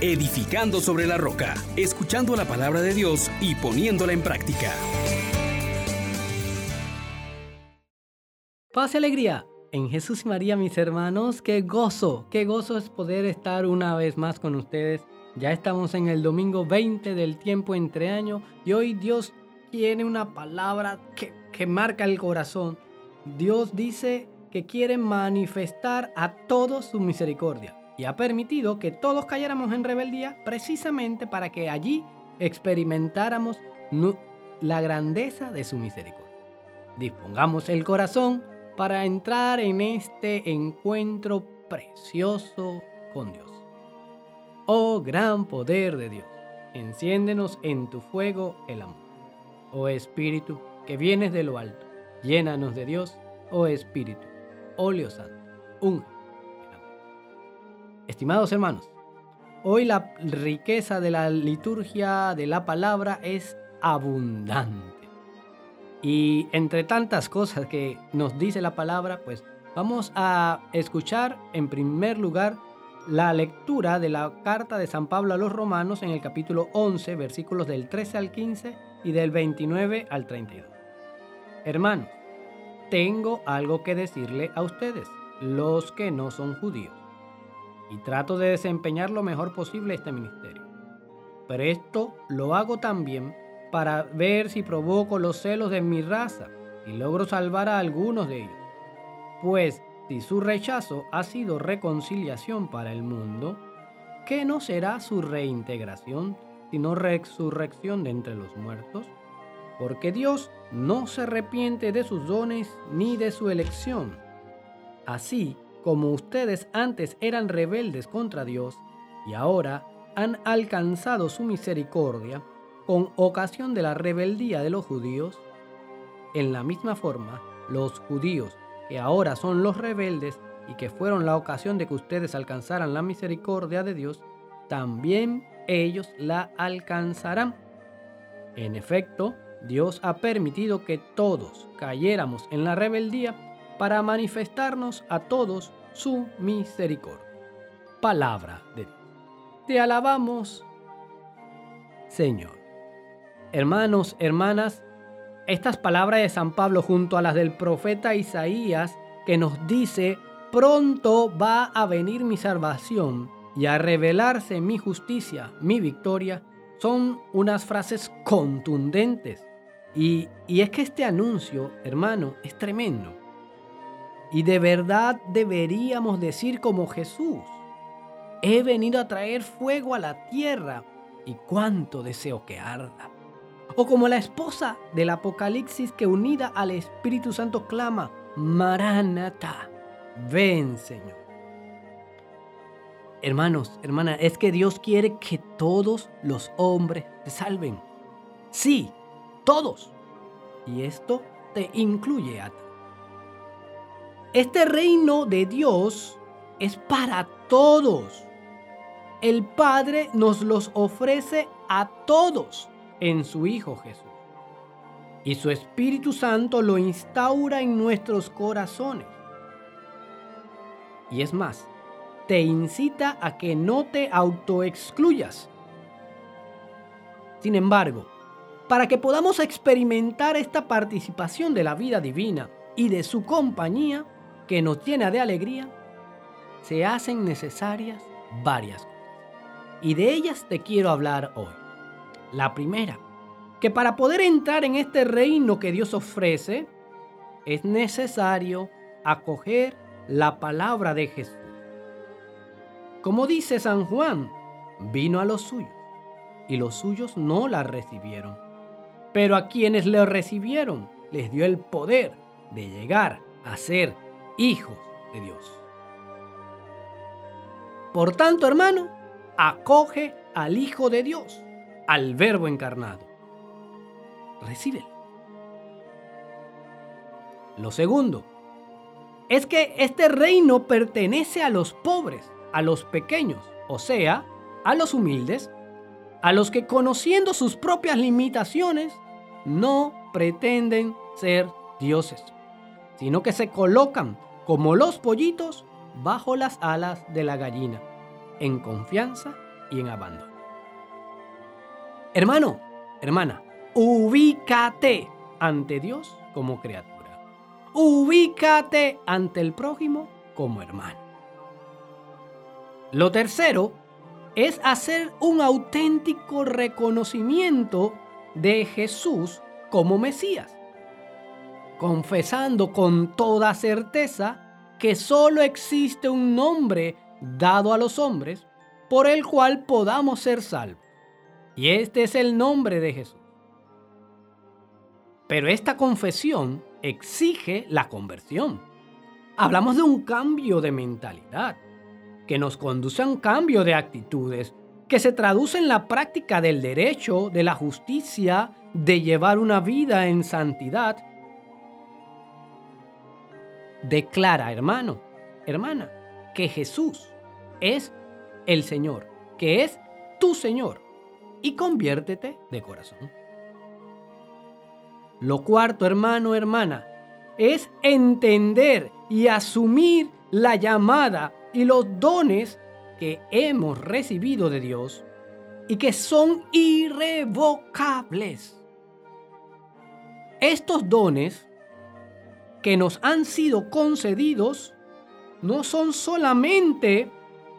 edificando sobre la roca, escuchando la palabra de Dios y poniéndola en práctica. Paz y alegría en Jesús y María, mis hermanos. Qué gozo, qué gozo es poder estar una vez más con ustedes. Ya estamos en el domingo 20 del tiempo entre años y hoy Dios tiene una palabra que, que marca el corazón. Dios dice que quiere manifestar a todos su misericordia y ha permitido que todos cayéramos en rebeldía precisamente para que allí experimentáramos la grandeza de su misericordia. Dispongamos el corazón para entrar en este encuentro precioso con Dios. Oh gran poder de Dios, enciéndenos en tu fuego el amor. Oh Espíritu, que vienes de lo alto, llénanos de Dios, oh Espíritu, óleo santo, un Estimados hermanos, hoy la riqueza de la liturgia de la palabra es abundante. Y entre tantas cosas que nos dice la palabra, pues vamos a escuchar en primer lugar la lectura de la carta de San Pablo a los romanos en el capítulo 11, versículos del 13 al 15 y del 29 al 32. Hermanos, tengo algo que decirle a ustedes, los que no son judíos, y trato de desempeñar lo mejor posible este ministerio. Pero esto lo hago también para ver si provoco los celos de mi raza y logro salvar a algunos de ellos. Pues si su rechazo ha sido reconciliación para el mundo, ¿qué no será su reintegración sino resurrección de entre los muertos? Porque Dios no se arrepiente de sus dones ni de su elección. Así como ustedes antes eran rebeldes contra Dios y ahora han alcanzado su misericordia, con ocasión de la rebeldía de los judíos, en la misma forma, los judíos, que ahora son los rebeldes y que fueron la ocasión de que ustedes alcanzaran la misericordia de Dios, también ellos la alcanzarán. En efecto, Dios ha permitido que todos cayéramos en la rebeldía para manifestarnos a todos su misericordia. Palabra de Dios. Te alabamos, Señor. Hermanos, hermanas, estas palabras de San Pablo junto a las del profeta Isaías que nos dice, pronto va a venir mi salvación y a revelarse mi justicia, mi victoria, son unas frases contundentes. Y, y es que este anuncio, hermano, es tremendo. Y de verdad deberíamos decir como Jesús, he venido a traer fuego a la tierra y cuánto deseo que arda. O como la esposa del Apocalipsis que unida al Espíritu Santo clama, Maranata, ven Señor. Hermanos, hermanas, es que Dios quiere que todos los hombres se salven. Sí, todos. Y esto te incluye a ti. Este reino de Dios es para todos. El Padre nos los ofrece a todos en su Hijo Jesús. Y su Espíritu Santo lo instaura en nuestros corazones. Y es más, te incita a que no te autoexcluyas. Sin embargo, para que podamos experimentar esta participación de la vida divina y de su compañía que nos llena de alegría, se hacen necesarias varias cosas. Y de ellas te quiero hablar hoy. La primera, que para poder entrar en este reino que Dios ofrece, es necesario acoger la palabra de Jesús. Como dice San Juan, vino a los suyos y los suyos no la recibieron. Pero a quienes le recibieron les dio el poder de llegar a ser hijos de Dios. Por tanto, hermano, acoge al Hijo de Dios al Verbo encarnado. Recíbelo. Lo segundo es que este reino pertenece a los pobres, a los pequeños, o sea, a los humildes, a los que conociendo sus propias limitaciones no pretenden ser dioses, sino que se colocan como los pollitos bajo las alas de la gallina, en confianza y en abandono. Hermano, hermana, ubícate ante Dios como criatura. Ubícate ante el prójimo como hermano. Lo tercero es hacer un auténtico reconocimiento de Jesús como Mesías, confesando con toda certeza que solo existe un nombre dado a los hombres por el cual podamos ser salvos. Y este es el nombre de Jesús. Pero esta confesión exige la conversión. Hablamos de un cambio de mentalidad que nos conduce a un cambio de actitudes que se traduce en la práctica del derecho, de la justicia, de llevar una vida en santidad. Declara, hermano, hermana, que Jesús es el Señor, que es tu Señor, y conviértete de corazón. Lo cuarto, hermano, hermana, es entender y asumir la llamada y los dones que hemos recibido de Dios y que son irrevocables. Estos dones que nos han sido concedidos no son solamente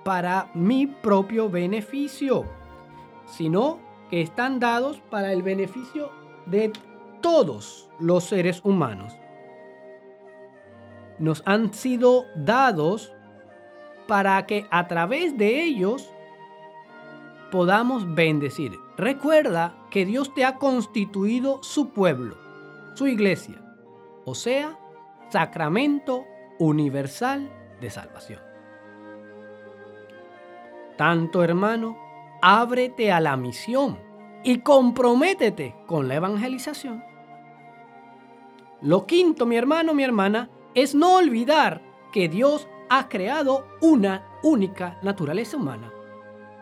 para mi propio beneficio, sino que están dados para el beneficio de todos los seres humanos. Nos han sido dados para que a través de ellos podamos bendecir. Recuerda que Dios te ha constituido su pueblo, su iglesia, o sea, sacramento universal de salvación. Tanto hermano, ábrete a la misión y comprométete con la evangelización. Lo quinto, mi hermano, mi hermana, es no olvidar que Dios ha creado una única naturaleza humana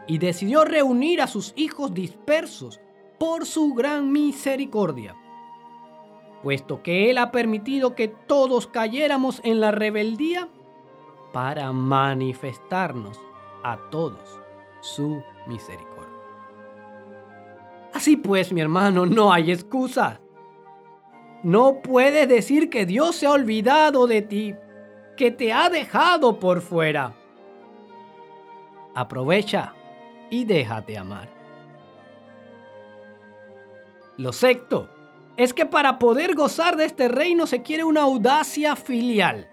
y decidió reunir a sus hijos dispersos por su gran misericordia, puesto que Él ha permitido que todos cayéramos en la rebeldía para manifestarnos a todos su misericordia. Así pues, mi hermano, no hay excusa. No puedes decir que Dios se ha olvidado de ti, que te ha dejado por fuera. Aprovecha y déjate amar. Lo sexto es que para poder gozar de este reino se quiere una audacia filial.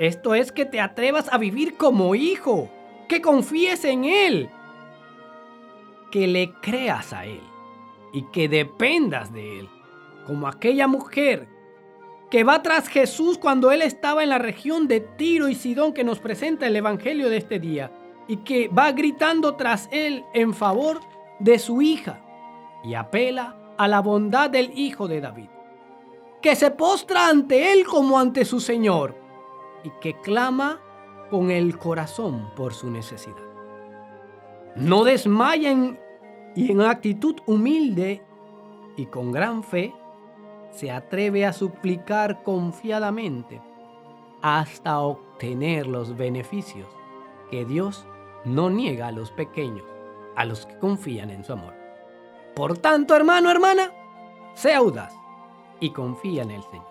Esto es que te atrevas a vivir como hijo, que confíes en Él, que le creas a Él y que dependas de Él como aquella mujer que va tras Jesús cuando él estaba en la región de Tiro y Sidón que nos presenta el Evangelio de este día y que va gritando tras él en favor de su hija y apela a la bondad del hijo de David, que se postra ante él como ante su Señor y que clama con el corazón por su necesidad. No desmayen y en actitud humilde y con gran fe se atreve a suplicar confiadamente hasta obtener los beneficios que Dios no niega a los pequeños, a los que confían en su amor. Por tanto, hermano, hermana, sea audaz y confía en el Señor.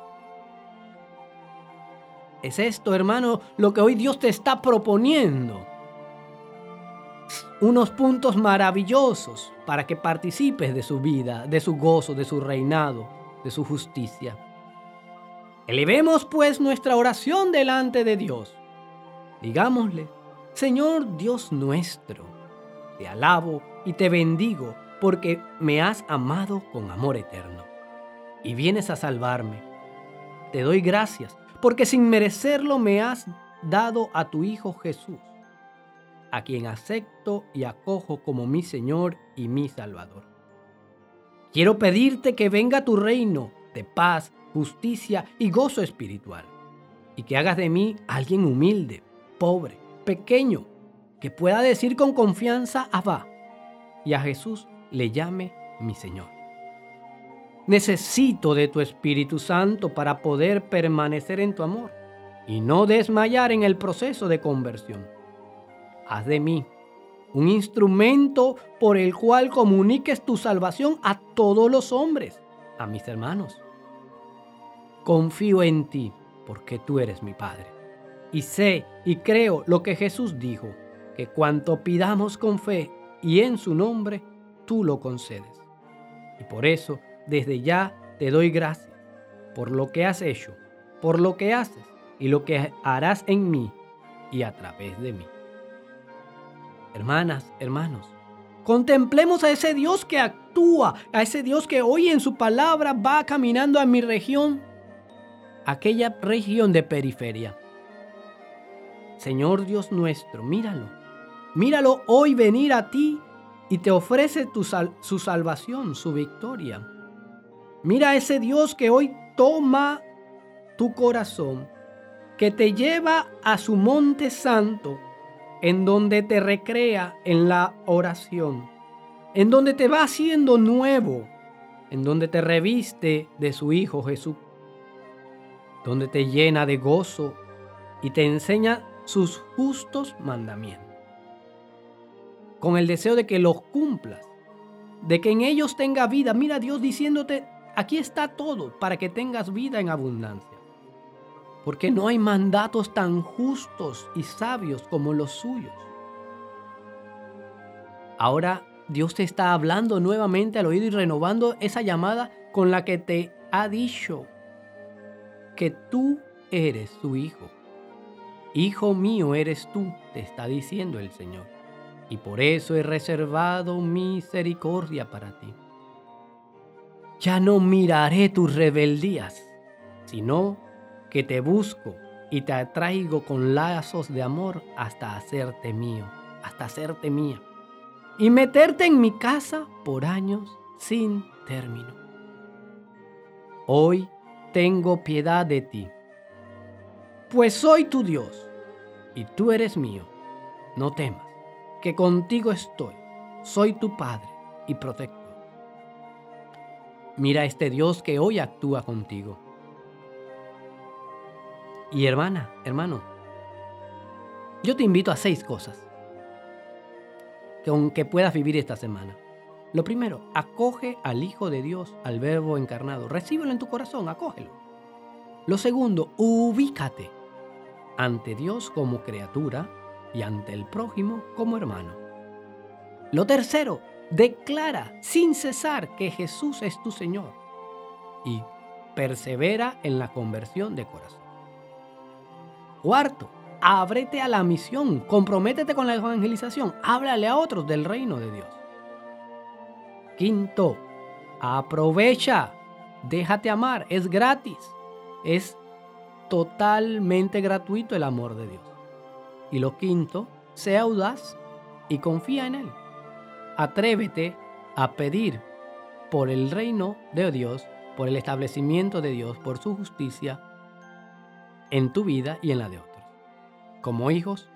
Es esto, hermano, lo que hoy Dios te está proponiendo. Unos puntos maravillosos para que participes de su vida, de su gozo, de su reinado, de su justicia. Elevemos pues nuestra oración delante de Dios. Digámosle, Señor Dios nuestro, te alabo y te bendigo porque me has amado con amor eterno y vienes a salvarme. Te doy gracias porque sin merecerlo me has dado a tu Hijo Jesús, a quien acepto y acojo como mi Señor y mi Salvador. Quiero pedirte que venga tu reino de paz, justicia y gozo espiritual, y que hagas de mí alguien humilde, pobre, pequeño, que pueda decir con confianza Abba, y a Jesús le llame mi Señor. Necesito de tu Espíritu Santo para poder permanecer en tu amor y no desmayar en el proceso de conversión. Haz de mí un instrumento por el cual comuniques tu salvación a todos los hombres, a mis hermanos. Confío en ti porque tú eres mi Padre. Y sé y creo lo que Jesús dijo, que cuanto pidamos con fe y en su nombre, tú lo concedes. Y por eso, desde ya, te doy gracias por lo que has hecho, por lo que haces y lo que harás en mí y a través de mí. Hermanas, hermanos, contemplemos a ese Dios que actúa, a ese Dios que hoy en su palabra va caminando a mi región, aquella región de periferia. Señor Dios nuestro, míralo. Míralo hoy venir a ti y te ofrece su salvación, su victoria. Mira a ese Dios que hoy toma tu corazón, que te lleva a su monte santo en donde te recrea en la oración, en donde te va haciendo nuevo, en donde te reviste de su Hijo Jesús, donde te llena de gozo y te enseña sus justos mandamientos, con el deseo de que los cumplas, de que en ellos tenga vida. Mira Dios diciéndote, aquí está todo para que tengas vida en abundancia porque no hay mandatos tan justos y sabios como los suyos. Ahora Dios te está hablando nuevamente al oído y renovando esa llamada con la que te ha dicho que tú eres su hijo. Hijo mío eres tú, te está diciendo el Señor. Y por eso he reservado misericordia para ti. Ya no miraré tus rebeldías, sino que te busco y te atraigo con lazos de amor hasta hacerte mío, hasta hacerte mía, y meterte en mi casa por años sin término. Hoy tengo piedad de ti, pues soy tu Dios y tú eres mío. No temas, que contigo estoy, soy tu Padre y protector. Mira este Dios que hoy actúa contigo y hermana, hermano, yo te invito a seis cosas que, puedas vivir esta semana. Lo primero, acoge al Hijo de Dios, al Verbo encarnado. Recíbelo en tu corazón, acógelo. Lo segundo, ubícate ante Dios como criatura y ante el prójimo como hermano. Lo tercero, declara sin cesar que Jesús es tu Señor y persevera en la conversión de corazón. Cuarto, ábrete a la misión, comprométete con la evangelización, háblale a otros del reino de Dios. Quinto, aprovecha, déjate amar, es gratis, es totalmente gratuito el amor de Dios. Y lo quinto, sea audaz y confía en Él. Atrévete a pedir por el reino de Dios, por el establecimiento de Dios, por su justicia, en tu vida y en la de otros, como hijos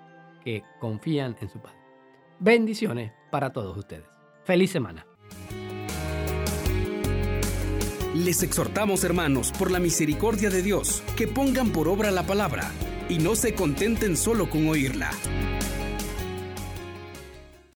que confían en su Padre. Bendiciones para todos ustedes. Feliz semana. Les exhortamos, hermanos, por la misericordia de Dios, que pongan por obra la palabra y no se contenten solo con oírla.